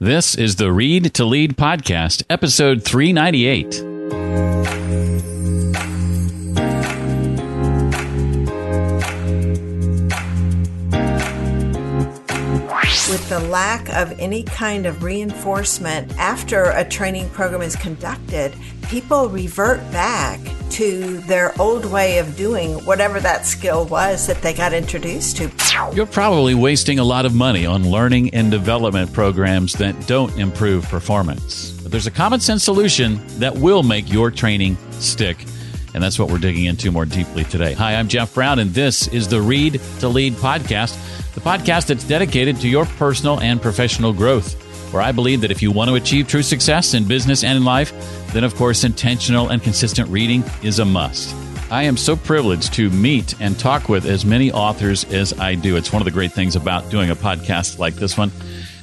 This is the Read to Lead podcast, episode 398. With the lack of any kind of reinforcement after a training program is conducted, people revert back to their old way of doing whatever that skill was that they got introduced to. You're probably wasting a lot of money on learning and development programs that don't improve performance. But there's a common sense solution that will make your training stick. And that's what we're digging into more deeply today. Hi, I'm Jeff Brown, and this is the Read to Lead podcast, the podcast that's dedicated to your personal and professional growth where I believe that if you want to achieve true success in business and in life, then of course intentional and consistent reading is a must. I am so privileged to meet and talk with as many authors as I do. It's one of the great things about doing a podcast like this one.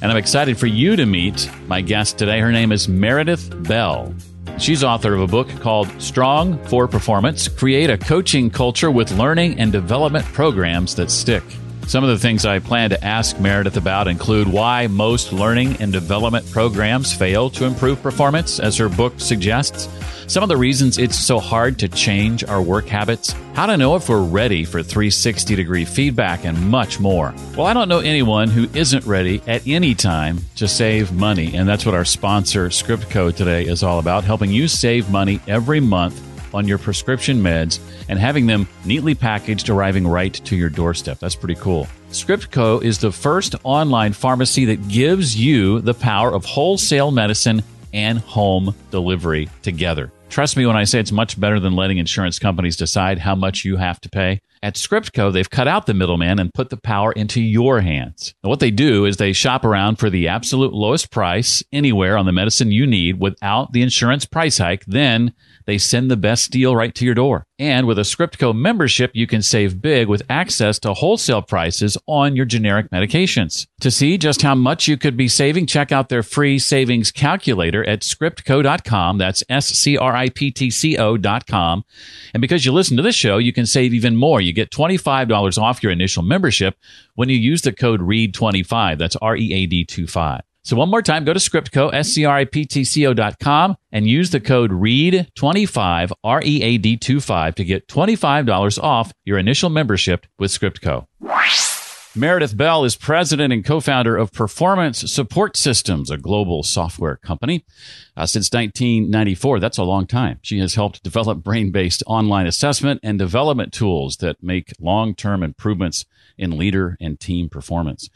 And I'm excited for you to meet my guest today. Her name is Meredith Bell. She's author of a book called Strong for Performance Create a Coaching Culture with Learning and Development Programs That Stick. Some of the things I plan to ask Meredith about include why most learning and development programs fail to improve performance, as her book suggests, some of the reasons it's so hard to change our work habits, how to know if we're ready for 360 degree feedback, and much more. Well, I don't know anyone who isn't ready at any time to save money, and that's what our sponsor, Scriptco, today is all about helping you save money every month on your prescription meds and having them neatly packaged arriving right to your doorstep. That's pretty cool. Scriptco is the first online pharmacy that gives you the power of wholesale medicine and home delivery together. Trust me when I say it's much better than letting insurance companies decide how much you have to pay. At Scriptco, they've cut out the middleman and put the power into your hands. And what they do is they shop around for the absolute lowest price anywhere on the medicine you need without the insurance price hike. Then they send the best deal right to your door. And with a Scriptco membership, you can save big with access to wholesale prices on your generic medications. To see just how much you could be saving, check out their free savings calculator at scriptco.com. That's S C R I P T C O.com. And because you listen to this show, you can save even more. You get $25 off your initial membership when you use the code READ25. That's R E A D 25. So one more time, go to Scriptco, S-C-R-I-P-T-C-O dot com and use the code READ25, R-E-A-D 25 to get $25 off your initial membership with Scriptco. Meredith Bell is president and co-founder of Performance Support Systems, a global software company. Uh, since 1994, that's a long time. She has helped develop brain-based online assessment and development tools that make long-term improvements in leader and team performance.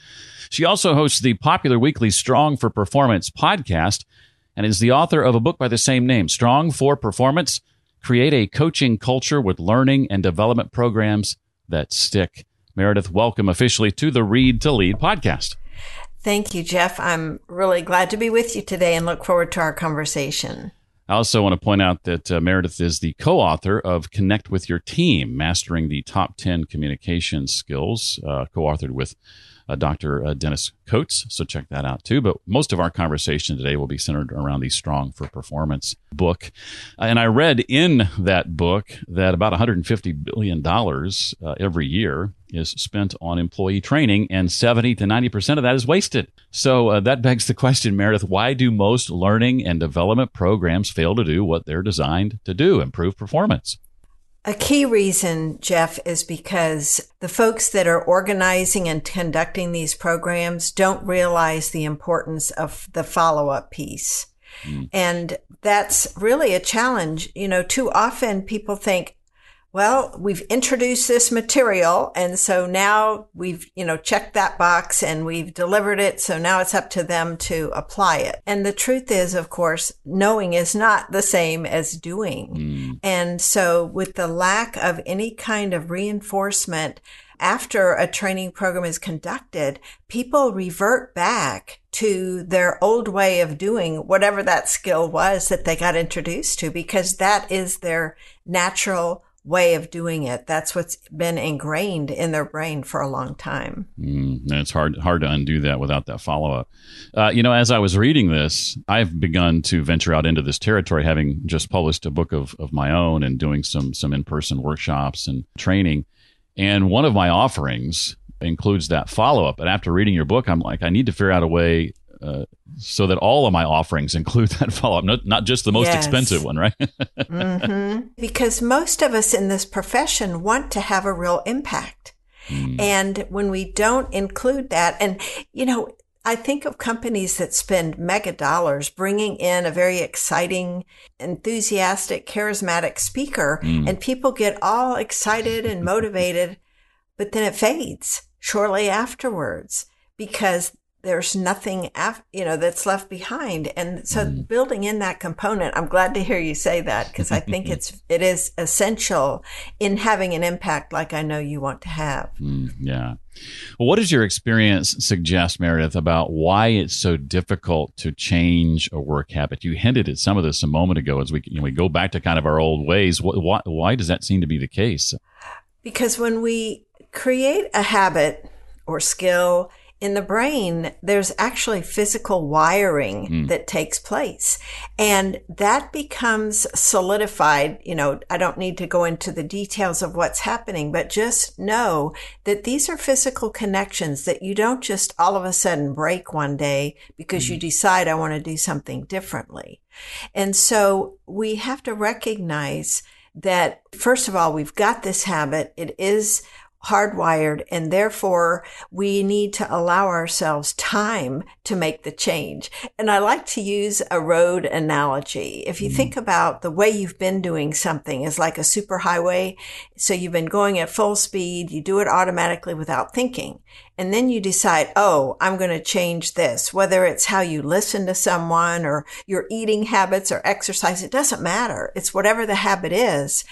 She also hosts the popular weekly Strong for Performance podcast and is the author of a book by the same name, Strong for Performance: Create a Coaching Culture with Learning and Development Programs That Stick. Meredith, welcome officially to the Read to Lead podcast. Thank you, Jeff. I'm really glad to be with you today and look forward to our conversation. I also want to point out that uh, Meredith is the co author of Connect with Your Team Mastering the Top 10 Communication Skills, uh, co authored with uh, Dr. Uh, Dennis Coates. So check that out too. But most of our conversation today will be centered around the Strong for Performance book. And I read in that book that about $150 billion uh, every year is spent on employee training, and 70 to 90% of that is wasted. So uh, that begs the question, Meredith, why do most learning and development programs fail to do what they're designed to do, improve performance? A key reason, Jeff, is because the folks that are organizing and conducting these programs don't realize the importance of the follow up piece. Mm. And that's really a challenge. You know, too often people think, well, we've introduced this material. And so now we've, you know, checked that box and we've delivered it. So now it's up to them to apply it. And the truth is, of course, knowing is not the same as doing. Mm. And so with the lack of any kind of reinforcement, after a training program is conducted, people revert back to their old way of doing whatever that skill was that they got introduced to because that is their natural way of doing it. That's what's been ingrained in their brain for a long time. Mm, and it's hard hard to undo that without that follow up. Uh, you know, as I was reading this, I've begun to venture out into this territory, having just published a book of, of my own and doing some some in person workshops and training. And one of my offerings includes that follow up. And after reading your book, I'm like, I need to figure out a way uh, so that all of my offerings include that follow up, not, not just the most yes. expensive one, right? mm-hmm. Because most of us in this profession want to have a real impact. Mm. And when we don't include that, and you know, I think of companies that spend mega dollars bringing in a very exciting, enthusiastic, charismatic speaker, mm. and people get all excited and motivated, but then it fades shortly afterwards because there's nothing af- you know that's left behind. And so mm. building in that component i'm glad to hear you say that because i think it's it is essential in having an impact like i know you want to have. Mm, yeah. Well what does your experience suggest meredith about why it's so difficult to change a work habit? You hinted at some of this a moment ago as we you know, we go back to kind of our old ways. Why, why does that seem to be the case? Because when we create a habit or skill in the brain, there's actually physical wiring mm. that takes place. And that becomes solidified. You know, I don't need to go into the details of what's happening, but just know that these are physical connections that you don't just all of a sudden break one day because mm. you hmm. decide I want to do something differently. And so we have to recognize that first of all, we've got this habit. It is hardwired and therefore we need to allow ourselves time to make the change. And I like to use a road analogy. If you mm-hmm. think about the way you've been doing something is like a superhighway. So you've been going at full speed. You do it automatically without thinking. And then you decide, oh, I'm going to change this, whether it's how you listen to someone or your eating habits or exercise. It doesn't matter. It's whatever the habit is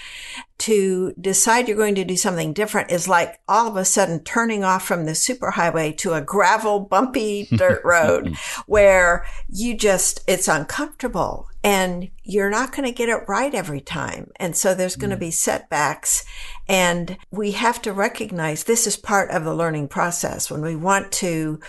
to decide you're going to do something different is like all of a sudden turning off from the superhighway to a gravel, bumpy dirt road where you just, it's uncomfortable and you're not going to get it right every time. And so there's going to be setbacks and we have to recognize this is part of the learning process. When we want to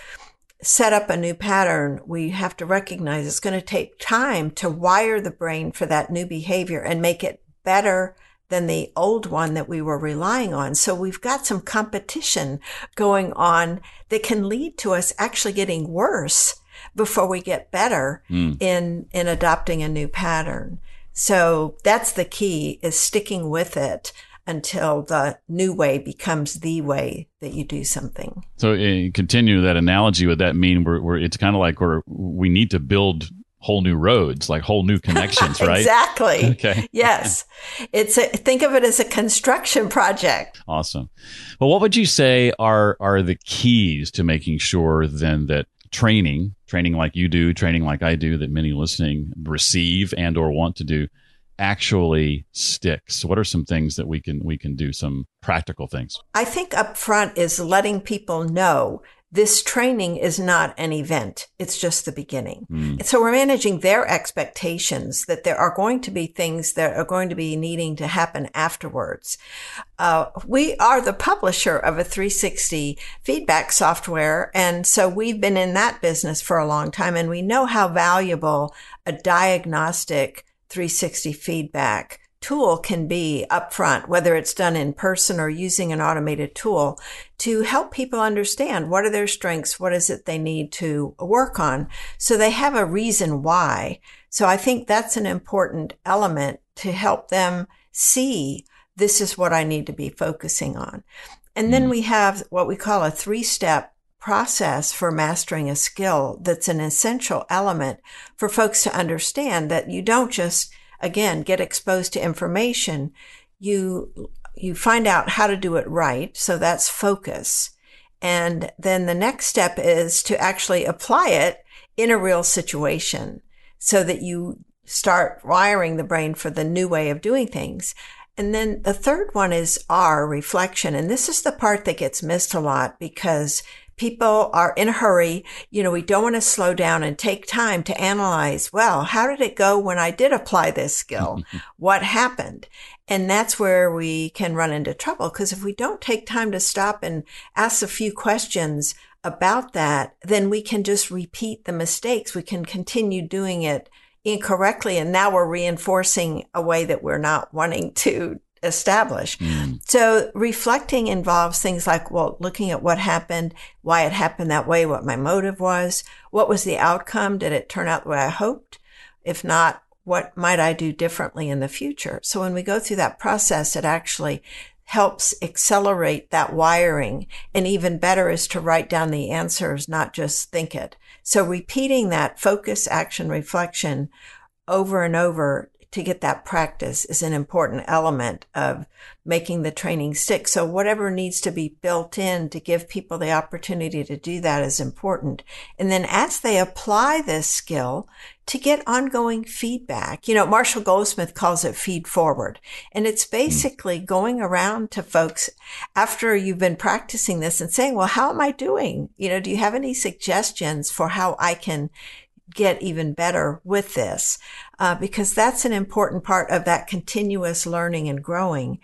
set up a new pattern, we have to recognize it's going to take time to wire the brain for that new behavior and make it better than the old one that we were relying on. So we've got some competition going on that can lead to us actually getting worse before we get better mm. in, in adopting a new pattern. So that's the key is sticking with it until the new way becomes the way that you do something. So uh, continue that analogy. Would that mean we're, we're it's kind of like we're, we need to build whole new roads, like whole new connections, right? exactly. Okay. yes. It's a, think of it as a construction project. Awesome. Well, what would you say are are the keys to making sure then that training, training like you do, training like I do, that many listening receive and or want to do, actually sticks? What are some things that we can we can do? Some practical things. I think up front is letting people know this training is not an event. It's just the beginning. Mm. So we're managing their expectations that there are going to be things that are going to be needing to happen afterwards. Uh, we are the publisher of a 360 feedback software. And so we've been in that business for a long time and we know how valuable a diagnostic 360 feedback tool can be upfront, whether it's done in person or using an automated tool to help people understand what are their strengths, what is it they need to work on. So they have a reason why. So I think that's an important element to help them see this is what I need to be focusing on. And then hmm. we have what we call a three step process for mastering a skill that's an essential element for folks to understand that you don't just again, get exposed to information, you, you find out how to do it right. So that's focus. And then the next step is to actually apply it in a real situation so that you start wiring the brain for the new way of doing things. And then the third one is R, reflection. And this is the part that gets missed a lot because people are in a hurry. You know, we don't want to slow down and take time to analyze, well, how did it go when I did apply this skill? what happened? And that's where we can run into trouble because if we don't take time to stop and ask a few questions about that, then we can just repeat the mistakes. We can continue doing it incorrectly. And now we're reinforcing a way that we're not wanting to establish. Mm. So reflecting involves things like, well, looking at what happened, why it happened that way, what my motive was, what was the outcome? Did it turn out the way I hoped? If not, what might I do differently in the future? So when we go through that process, it actually helps accelerate that wiring. And even better is to write down the answers, not just think it. So repeating that focus, action, reflection over and over to get that practice is an important element of making the training stick. So whatever needs to be built in to give people the opportunity to do that is important. And then as they apply this skill to get ongoing feedback, you know, Marshall Goldsmith calls it feed forward. And it's hmm. basically going around to folks after you've been practicing this and saying, well, how am I doing? You know, do you have any suggestions for how I can get even better with this uh, because that's an important part of that continuous learning and growing.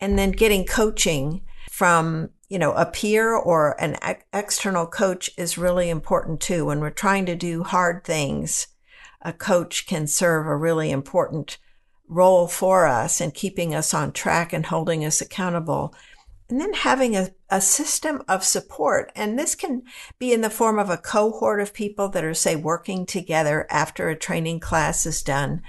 And then getting coaching from you know a peer or an ex- external coach is really important too. When we're trying to do hard things a coach can serve a really important role for us in keeping us on track and holding us accountable and then having a, a system of support. And this can be in the form of a cohort of people that are, say, working together after a training class is done.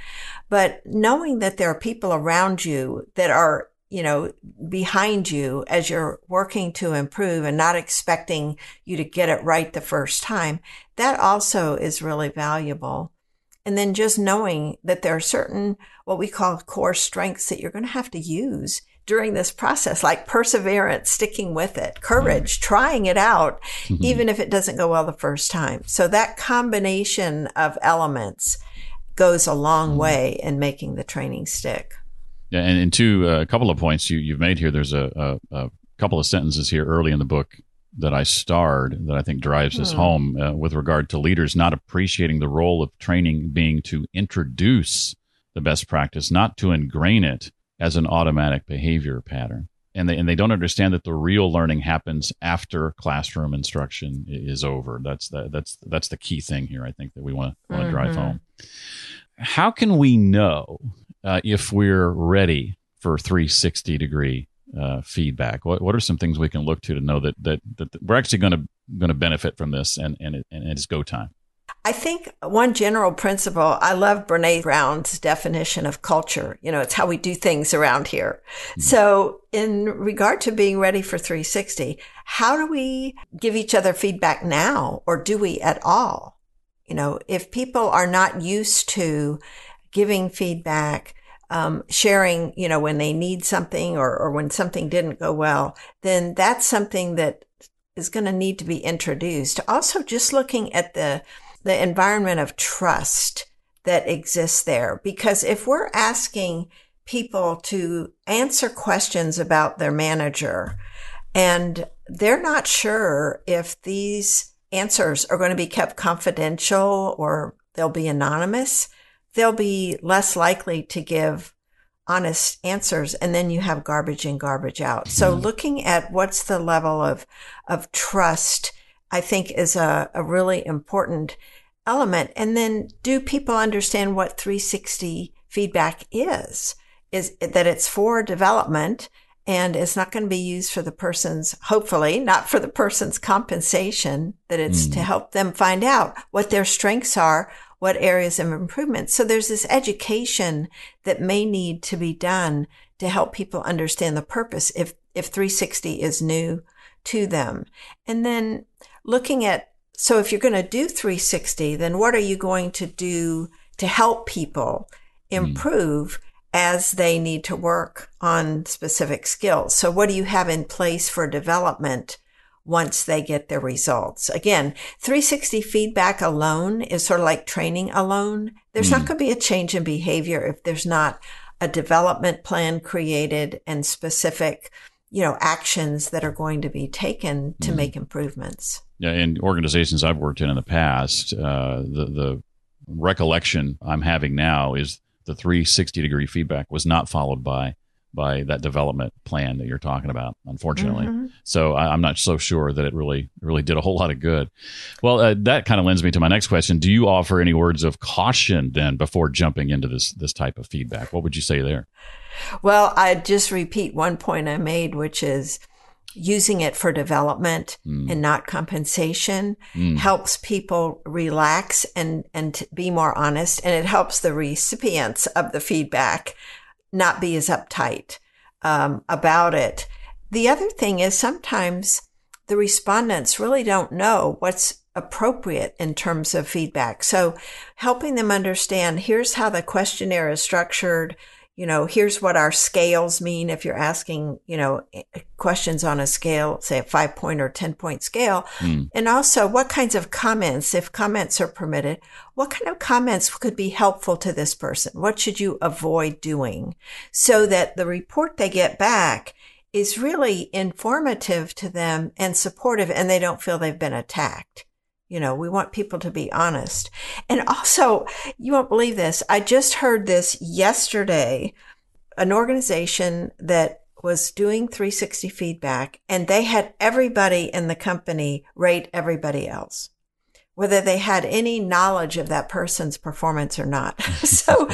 But knowing that there are people around you that are, you know, behind you as you're working to improve and not expecting you to get it right the first time, that also is really valuable. And then just knowing that there are certain what we call core strengths that you're going to have to use during this process, like perseverance, sticking with it, courage, mm-hmm. trying it out, mm-hmm. even if it doesn't go well the first time. So that combination of elements goes a long mm-hmm. way in making the training stick. Yeah, and, and two, uh, a couple of points you, you've made here. There's a, a, a, couple of sentences here early in the book that I starred that I think drives this hmm. home uh, with regard to leaders not appreciating the role of training being to introduce the best practice, not to ingrain it as an automatic behavior pattern. And they, and they don't understand that the real learning happens after classroom instruction is over. That's the, that's that's the key thing here. I think that we want to mm-hmm. drive home. How can we know uh, if we're ready for 360 degree uh, feedback? What what are some things we can look to to know that that, that we're actually going to going to benefit from this and and, it, and it's go time? I think one general principle, I love Brene Brown's definition of culture. You know, it's how we do things around here. Mm-hmm. So in regard to being ready for 360, how do we give each other feedback now or do we at all? You know, if people are not used to giving feedback, um, sharing, you know, when they need something or, or when something didn't go well, then that's something that is going to need to be introduced. Also, just looking at the the environment of trust that exists there. Because if we're asking people to answer questions about their manager and they're not sure if these answers are going to be kept confidential or they'll be anonymous, they'll be less likely to give honest answers and then you have garbage in garbage out. So mm-hmm. looking at what's the level of of trust I think is a, a really important element. And then do people understand what 360 feedback is? Is that it's for development and it's not going to be used for the person's, hopefully not for the person's compensation, that it's mm. to help them find out what their strengths are, what areas of improvement. So there's this education that may need to be done to help people understand the purpose if, if 360 is new to them. And then looking at so if you're going to do 360, then what are you going to do to help people hmm. improve mm. as they need to work on specific skills? So what do you have in place for development once they get their results? Again, 360 feedback alone is sort of like training alone. There's mm. not hmm. going to be a change in behavior if there's not a development plan created and specific, you know, actions that are going to be taken to mm. make improvements Yeah, in organizations I've worked in in the past, uh, the the recollection I'm having now is the 360 degree feedback was not followed by by that development plan that you're talking about, unfortunately. Mm-hmm. So I, am not so sure that it really really did a whole lot of good. Well, uh, that kind of lends me to my next question. Do you offer any words of caution then before jumping into this this type of feedback? What would you say there? Well, I just repeat one point I made, which is using it for development mm. and not compensation mm. helps people relax and and be more honest and it helps the recipients of the feedback not be as uptight um, about it. The other thing is sometimes the respondents really don't know what's appropriate in terms of feedback. So helping them understand here's how the questionnaire is structured you know, here's what our scales mean. If you're asking, you know, questions on a scale, say a five point or 10 point scale. Mm. And also what kinds of comments, if comments are permitted, what kind of comments could be helpful to this person? What should you avoid doing so that the report they get back is really informative to them and supportive and they don't feel they've been attacked. You know, we want people to be honest. And also, you won't believe this. I just heard this yesterday. An organization that was doing 360 feedback and they had everybody in the company rate everybody else, whether they had any knowledge of that person's performance or not. so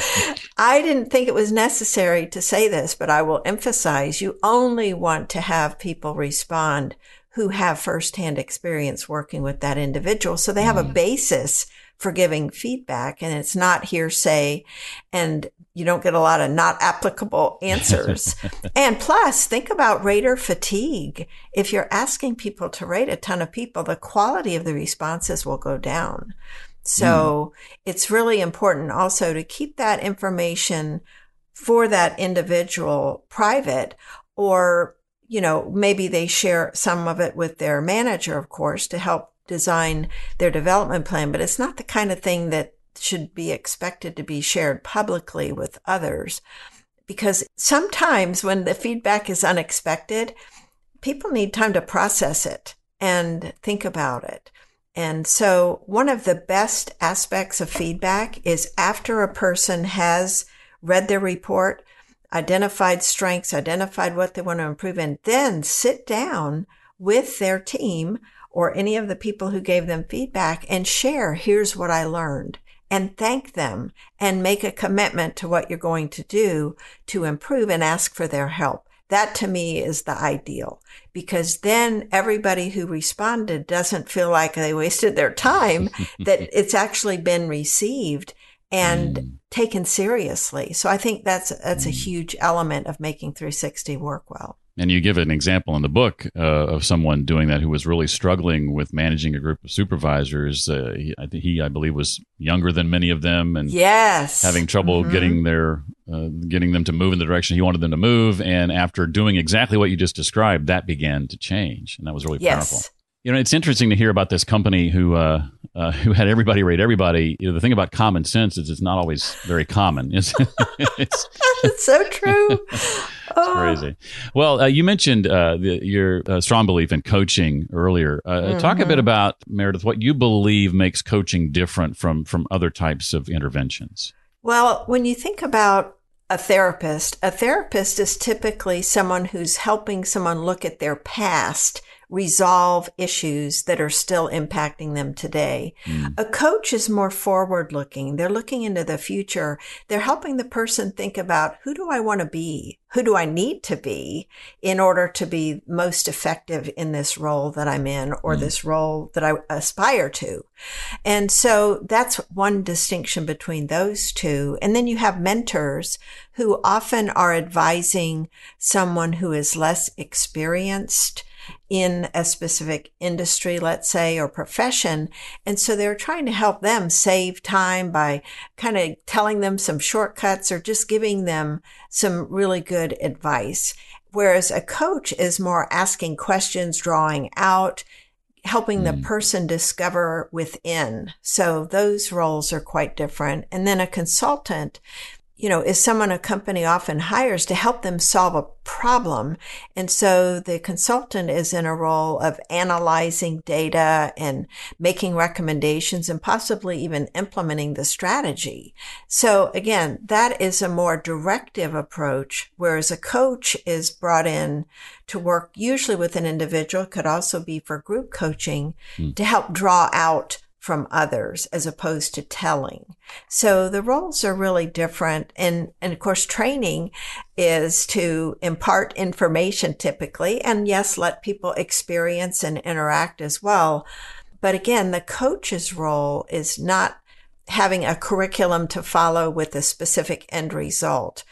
I didn't think it was necessary to say this, but I will emphasize you only want to have people respond who have firsthand experience working with that individual. So they have mm. a basis for giving feedback and it's not hearsay and you don't get a lot of not applicable answers. and plus think about rater fatigue. If you're asking people to rate a ton of people, the quality of the responses will go down. So mm. it's really important also to keep that information for that individual private or you know, maybe they share some of it with their manager, of course, to help design their development plan, but it's not the kind of thing that should be expected to be shared publicly with others. Because sometimes when the feedback is unexpected, people need time to process it and think about it. And so one of the best aspects of feedback is after a person has read their report, identified strengths, identified what they want to improve, and then sit down with their team or any of the people who gave them feedback and share, here's what I learned and thank them and make a commitment to what you're going to do to improve and ask for their help. That to me is the ideal because then everybody who responded doesn't feel like they wasted their time, that it's actually been received and taken seriously. So I think that's that's a huge element of making 360 work well. And you give an example in the book uh, of someone doing that who was really struggling with managing a group of supervisors. Uh, he, I, he, I believe, was younger than many of them, and yes, having trouble mm-hmm. getting their uh, getting them to move in the direction he wanted them to move. And after doing exactly what you just described, that began to change, and that was really yes. powerful. You know, it's interesting to hear about this company who uh, uh, who had everybody rate everybody. You know, the thing about common sense is it's not always very common. It's, it's, it's so true. it's oh. crazy. Well, uh, you mentioned uh, the, your uh, strong belief in coaching earlier. Mm-hmm. Talk a bit mm-hmm. about Meredith what you believe makes coaching different from from other types of interventions. Well, when you think about a therapist, a therapist is typically someone who's helping someone look at their past resolve issues that are still impacting them today. Mm. A coach is more forward looking. They're looking into the future. They're helping the person think about who do I want to be? Who do I need to be in order to be most effective in this role that I'm in or mm. this role that I aspire to? And so that's one distinction between those two. And then you have mentors who often are advising someone who is less experienced in a specific industry, let's say, or profession. And so they're trying to help them save time by kind of telling them some shortcuts or just giving them some really good advice. Whereas a coach is more asking questions, drawing out, helping the hmm. person discover within. So those roles are quite different. And then a consultant you know, is someone a company often hires to help them solve a problem. And so the consultant is in a role of analyzing data and making recommendations and possibly even implementing the strategy. So again, that is a more directive approach, whereas a coach is brought in to work usually with an individual, could also be for group coaching mm. to help draw out from others as opposed to telling. So the roles are really different. And, and of course, training is to impart information typically. And yes, let people experience and interact as well. But again, the coach's role is not having a curriculum to follow with a specific end result.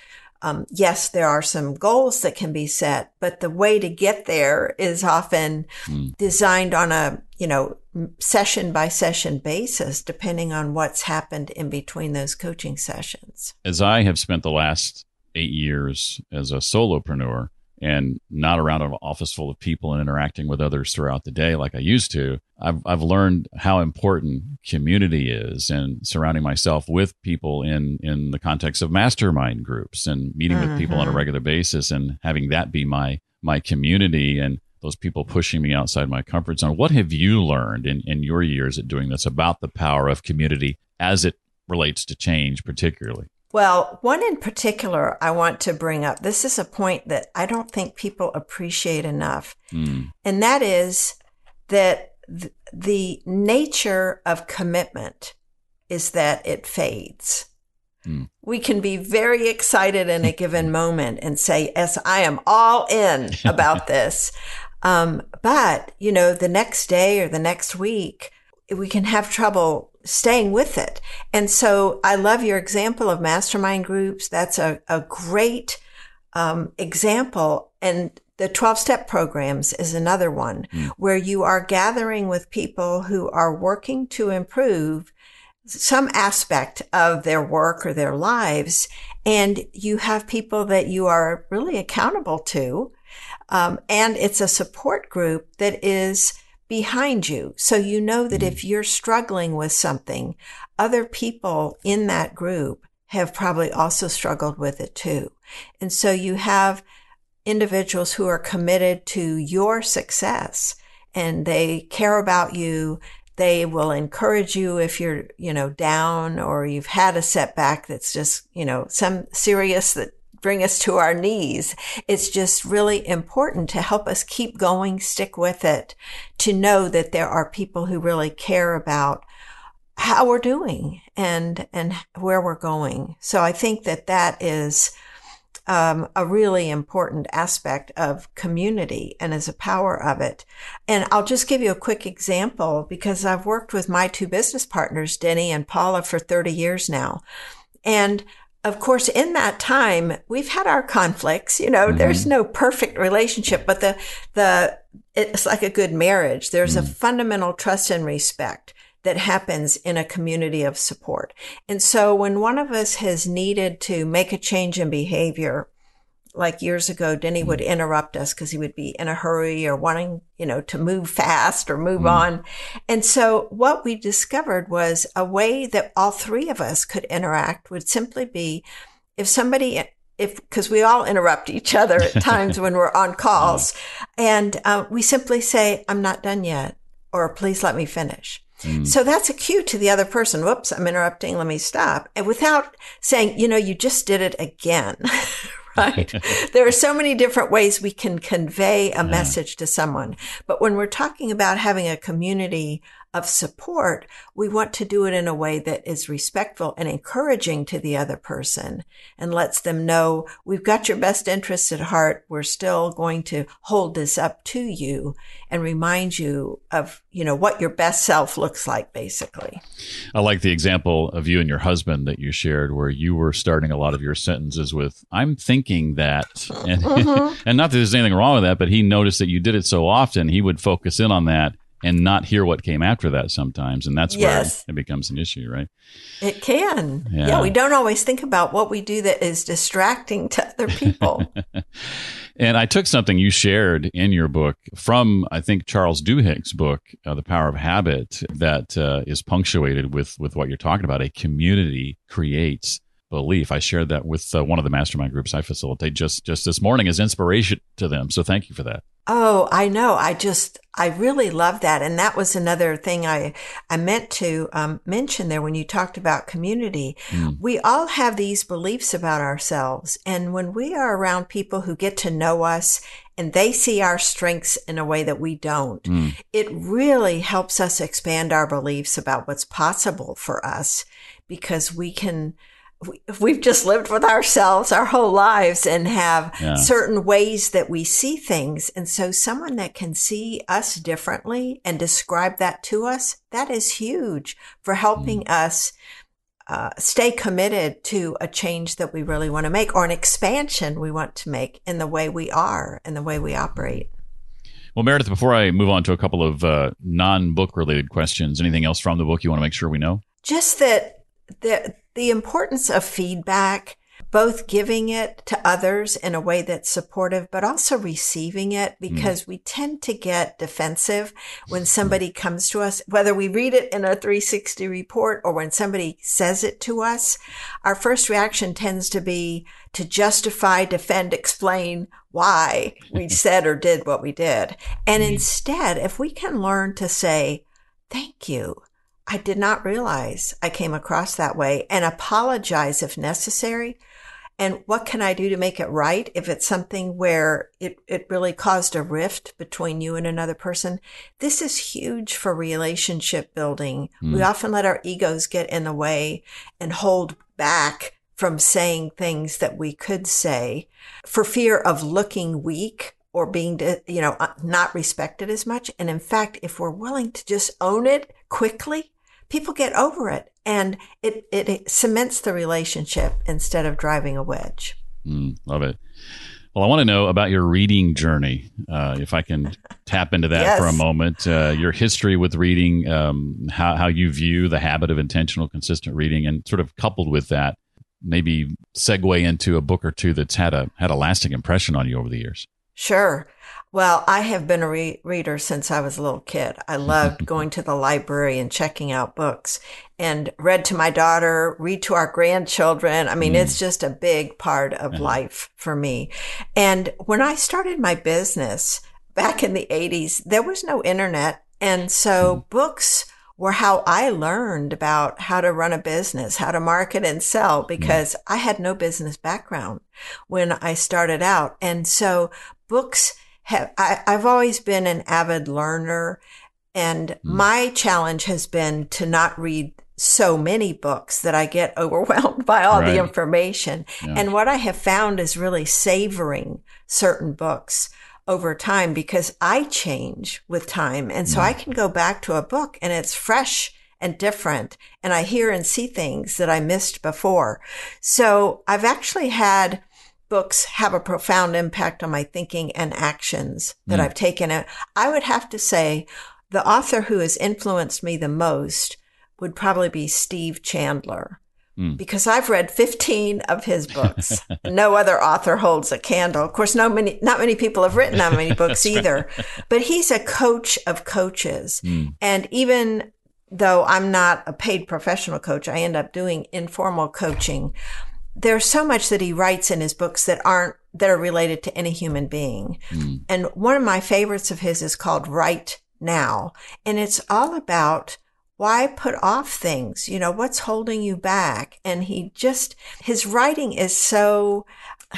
Um, yes, there are some goals that can be set, but the way to get there is often mm. designed on a, you know, session by session basis, depending on what's happened in between those coaching sessions. As I have spent the last eight years as a solopreneur and not around an office full of people and interacting with others throughout the day like I used to, I've, I've learned how important community is and surrounding myself with people in, in the context of mastermind groups and meeting with people on a mm-hmm. regular basis and having that be my, my community. And those people pushing me outside my comfort zone. What have you learned in, in your years at doing this about the power of community as it relates to change, particularly? Well, one in particular I want to bring up. This is a point that I don't think people appreciate enough. Mm. And that is that th- the nature of commitment is that it fades. Mm. We can be very excited in a given moment and say, Yes, I am all in about this. Um, but, you know, the next day or the next week, we can have trouble staying with it. And so I love your example of mastermind groups. That's a, a great um, example. And the 12 step programs is another one mm. where you are gathering with people who are working to improve some aspect of their work or their lives. And you have people that you are really accountable to um, and it's a support group that is behind you. So you know that if mm. you're struggling with something, other people in that group have probably also struggled with it too. And so you have individuals who are committed to your success and they care about you. They will encourage you if you're, you know, down or you've had a setback that's just, you know, some serious that bring us to our knees. It's just really important to help us keep going, stick with it, to know that there are people who really care about how we're doing and, and where we're going. So I think that that is, um, a really important aspect of community and is a power of it. And I'll just give you a quick example because I've worked with my two business partners, Denny and Paula, for 30 years now. And of course, in that time, we've had our conflicts. You know, mm-hmm. there's no perfect relationship, but the, the, it's like a good marriage. There's mm-hmm. a fundamental trust and respect that happens in a community of support. And so when one of us has needed to make a change in behavior, like years ago, Denny would mm. interrupt us because he would be in a hurry or wanting, you know, to move fast or move mm. on. And so what we discovered was a way that all three of us could interact would simply be if somebody, if, because we all interrupt each other at times when we're on calls, and uh, we simply say, I'm not done yet, or please let me finish. Mm. So that's a cue to the other person. Whoops, I'm interrupting. Let me stop. And without saying, you know, you just did it again, right? there are so many different ways we can convey a yeah. message to someone. But when we're talking about having a community of support, we want to do it in a way that is respectful and encouraging to the other person and lets them know we've got your best interests at heart. We're still going to hold this up to you and remind you of, you know, what your best self looks like, basically. I like the example of you and your husband that you shared where you were starting a lot of your sentences with, I'm thinking that, and, mm-hmm. and not that there's anything wrong with that, but he noticed that you did it so often, he would focus in on that and not hear what came after that sometimes and that's yes. where it becomes an issue right it can yeah. yeah. we don't always think about what we do that is distracting to other people and i took something you shared in your book from i think charles duhigg's book uh, the power of habit that uh, is punctuated with with what you're talking about a community creates belief. I shared that with uh, one of the mastermind groups I facilitate just just this morning as inspiration to them. So thank you for that. Oh, I know. I just, I really love that. And that was another thing I, I meant to um, mention there when you talked about community. Mm. We all have these beliefs about ourselves. And when we are around people who get to know us and they see our strengths in a way that we don't, mm. it really helps us expand our beliefs about what's possible for us because we can, we've just lived with ourselves our whole lives and have yeah. certain ways that we see things. And so someone that can see us differently and describe that to us, that is huge for helping mm. us uh, stay committed to a change that we really want to make or an expansion we want to make in the way we are and the way we operate. Well, Meredith, before I move on to a couple of uh, non book related questions, anything else from the book you want to make sure we know? Just that, that the importance of feedback, both giving it to others in a way that's supportive, but also receiving it hmm. because mm. we tend to get defensive when somebody comes to us, whether we read it in a 360 report or when somebody says it to us. Our first reaction tends to be to justify, defend, explain why we said or did what we did. And mm. instead, if we can learn to say, thank you, I did not realize I came across that way and apologize if necessary. And what can I do to make it right if it's something where it, it really caused a rift between you and another person? This is huge for relationship building. Mm. We often let our egos get in the way and hold back from saying things that we could say for fear of looking weak or being, you know, uh, not respected as much. And in fact, if we're willing to just own it quickly, people get over it and it, it, cements the relationship instead of driving a wedge. Mm, love it. Well, I want to know about your reading journey. Uh, if I can tap into that yes. for a moment, uh, your history with reading, um, how, how you view the habit of intentional, consistent reading, and sort of coupled with that, maybe segue into a book or two that's had a had a lasting impression on you over the years. Sure. Well, I have been a re- reader since I was a little kid. I loved going to the library and checking out books and read to my daughter, read to our grandchildren. I mean, mm. it's just a big part of uh-huh. life for me. And when I started my business back in the 80s, there was no internet. And so mm. books were how I learned about how to run a business, how to market and sell mm. because mm. I had no business background when I started out. And so books have, I, have always been an avid learner and mm. my challenge has been to not read so many books that I get overwhelmed by all right. the information. Yeah. And what I have found is really savoring certain books over time because I change with time. And so yeah. I can go back to a book and it's fresh and different. And I hear and see things that I missed before. So I've actually had books have a profound impact on my thinking and actions that mm. I've taken. I would have to say the author who has influenced me the most would probably be Steve Chandler. Mm. Because I've read 15 of his books. no other author holds a candle. Of course, no many, not many people have written that many books either, right. but he's a coach of coaches. Mm. And even though I'm not a paid professional coach, I end up doing informal coaching there's so much that he writes in his books that aren't that are related to any human being. Mm. And one of my favorites of his is called Right Now, and it's all about why put off things? You know, what's holding you back? And he just his writing is so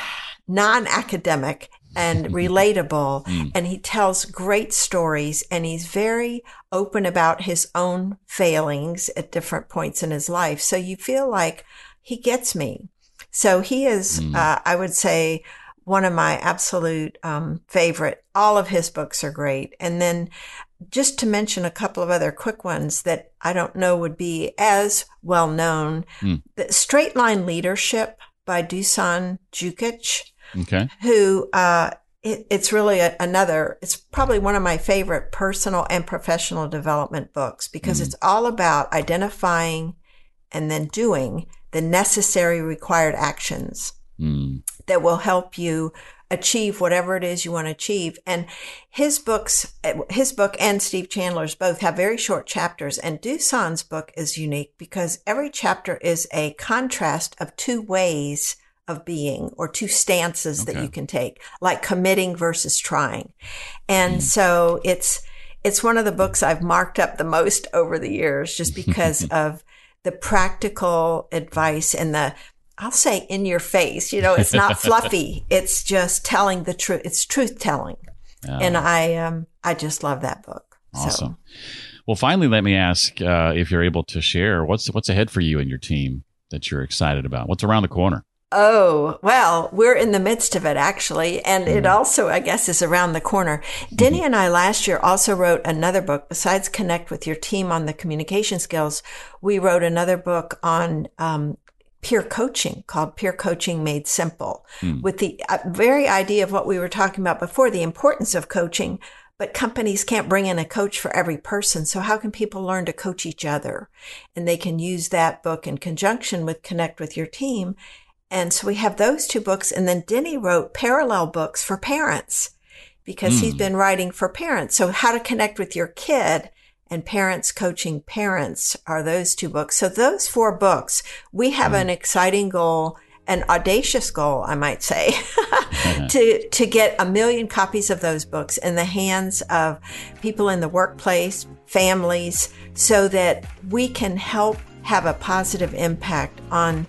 non-academic and relatable mm. and he tells great stories and he's very open about his own failings at different points in his life. So you feel like he gets me. So he is, mm. uh, I would say, one of my absolute um, favorite. All of his books are great. And then just to mention a couple of other quick ones that I don't know would be as well known. Mm. The Straight Line Leadership by Dusan Djukich. Okay. Who, uh, it, it's really a, another, it's probably one of my favorite personal and professional development books because mm. it's all about identifying and then doing the necessary required actions mm. that will help you achieve whatever it is you want to achieve. And his books, his book and Steve Chandler's both have very short chapters. And Dusan's book is unique because every chapter is a contrast of two ways of being or two stances okay. that you can take, like committing versus trying. And mm. so it's, it's one of the books I've marked up the most over the years just because of the practical advice and the I'll say in your face. You know, it's not fluffy. it's just telling the truth. It's truth telling. Oh. And I um I just love that book. Awesome. So. Well, finally, let me ask uh, if you're able to share what's what's ahead for you and your team that you're excited about. What's around the corner? Oh, well, we're in the midst of it actually. And mm. it hmm. also, I guess, is around the corner. Denny mm-hmm. and I last year also wrote another book besides Connect with Your Team on the communication skills. We wrote another book on um, peer coaching called Peer Coaching Made Simple mm. with the uh, very idea of what we were talking about before, the importance of coaching. But companies can't bring in a coach for every person. So how can people learn to coach each other? And they can use that book in conjunction with Connect with Your Team and so we have those two books. And then Denny wrote parallel books for parents because mm. he's hmm. been writing for parents. So how to connect with your kid and parents coaching parents are those two books. So those four books, we have mm. an exciting goal, an audacious goal, I might say, to, to get a million copies of those books in the hands of people in the workplace, families, so that we can help have a positive impact on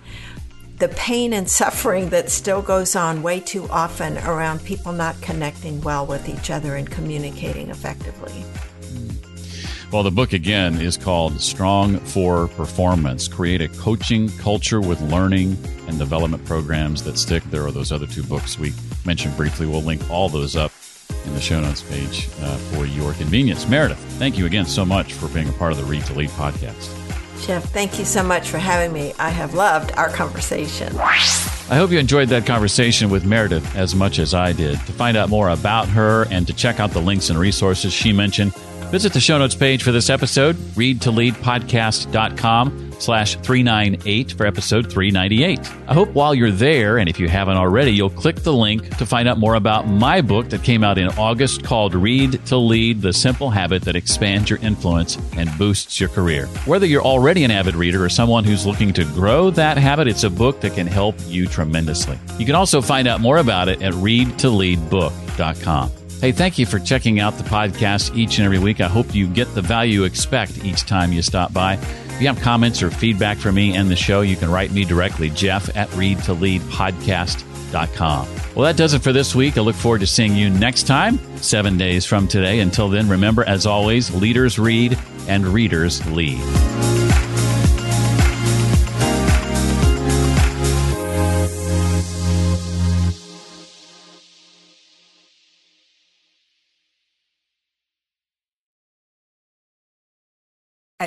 the pain and suffering that still goes on way too often around people not connecting well with each other and communicating effectively. Well, the book again is called Strong for Performance Create a Coaching Culture with Learning and Development Programs That Stick. There are those other two books we mentioned briefly. We'll link all those up in the show notes page uh, for your convenience. Meredith, thank you again so much for being a part of the Read to Lead podcast. Jeff, thank you so much for having me. I have loved our conversation. I hope you enjoyed that conversation with Meredith as much as I did. To find out more about her and to check out the links and resources she mentioned, visit the show notes page for this episode, readtoleadpodcast.com slash 398 for episode 398. I hope while you're there, and if you haven't already, you'll click the link to find out more about my book that came out in August called Read to Lead, the simple habit that expands your influence and boosts your career. Whether you're already an avid reader or someone who's looking to grow that habit, it's a book that can help you tremendously. You can also find out more about it at readtoleadbook.com. Hey, thank you for checking out the podcast each and every week. I hope you get the value you expect each time you stop by. If you have comments or feedback for me and the show, you can write me directly, Jeff at readtoleadpodcast.com. Well, that does it for this week. I look forward to seeing you next time, seven days from today. Until then, remember, as always, leaders read and readers lead.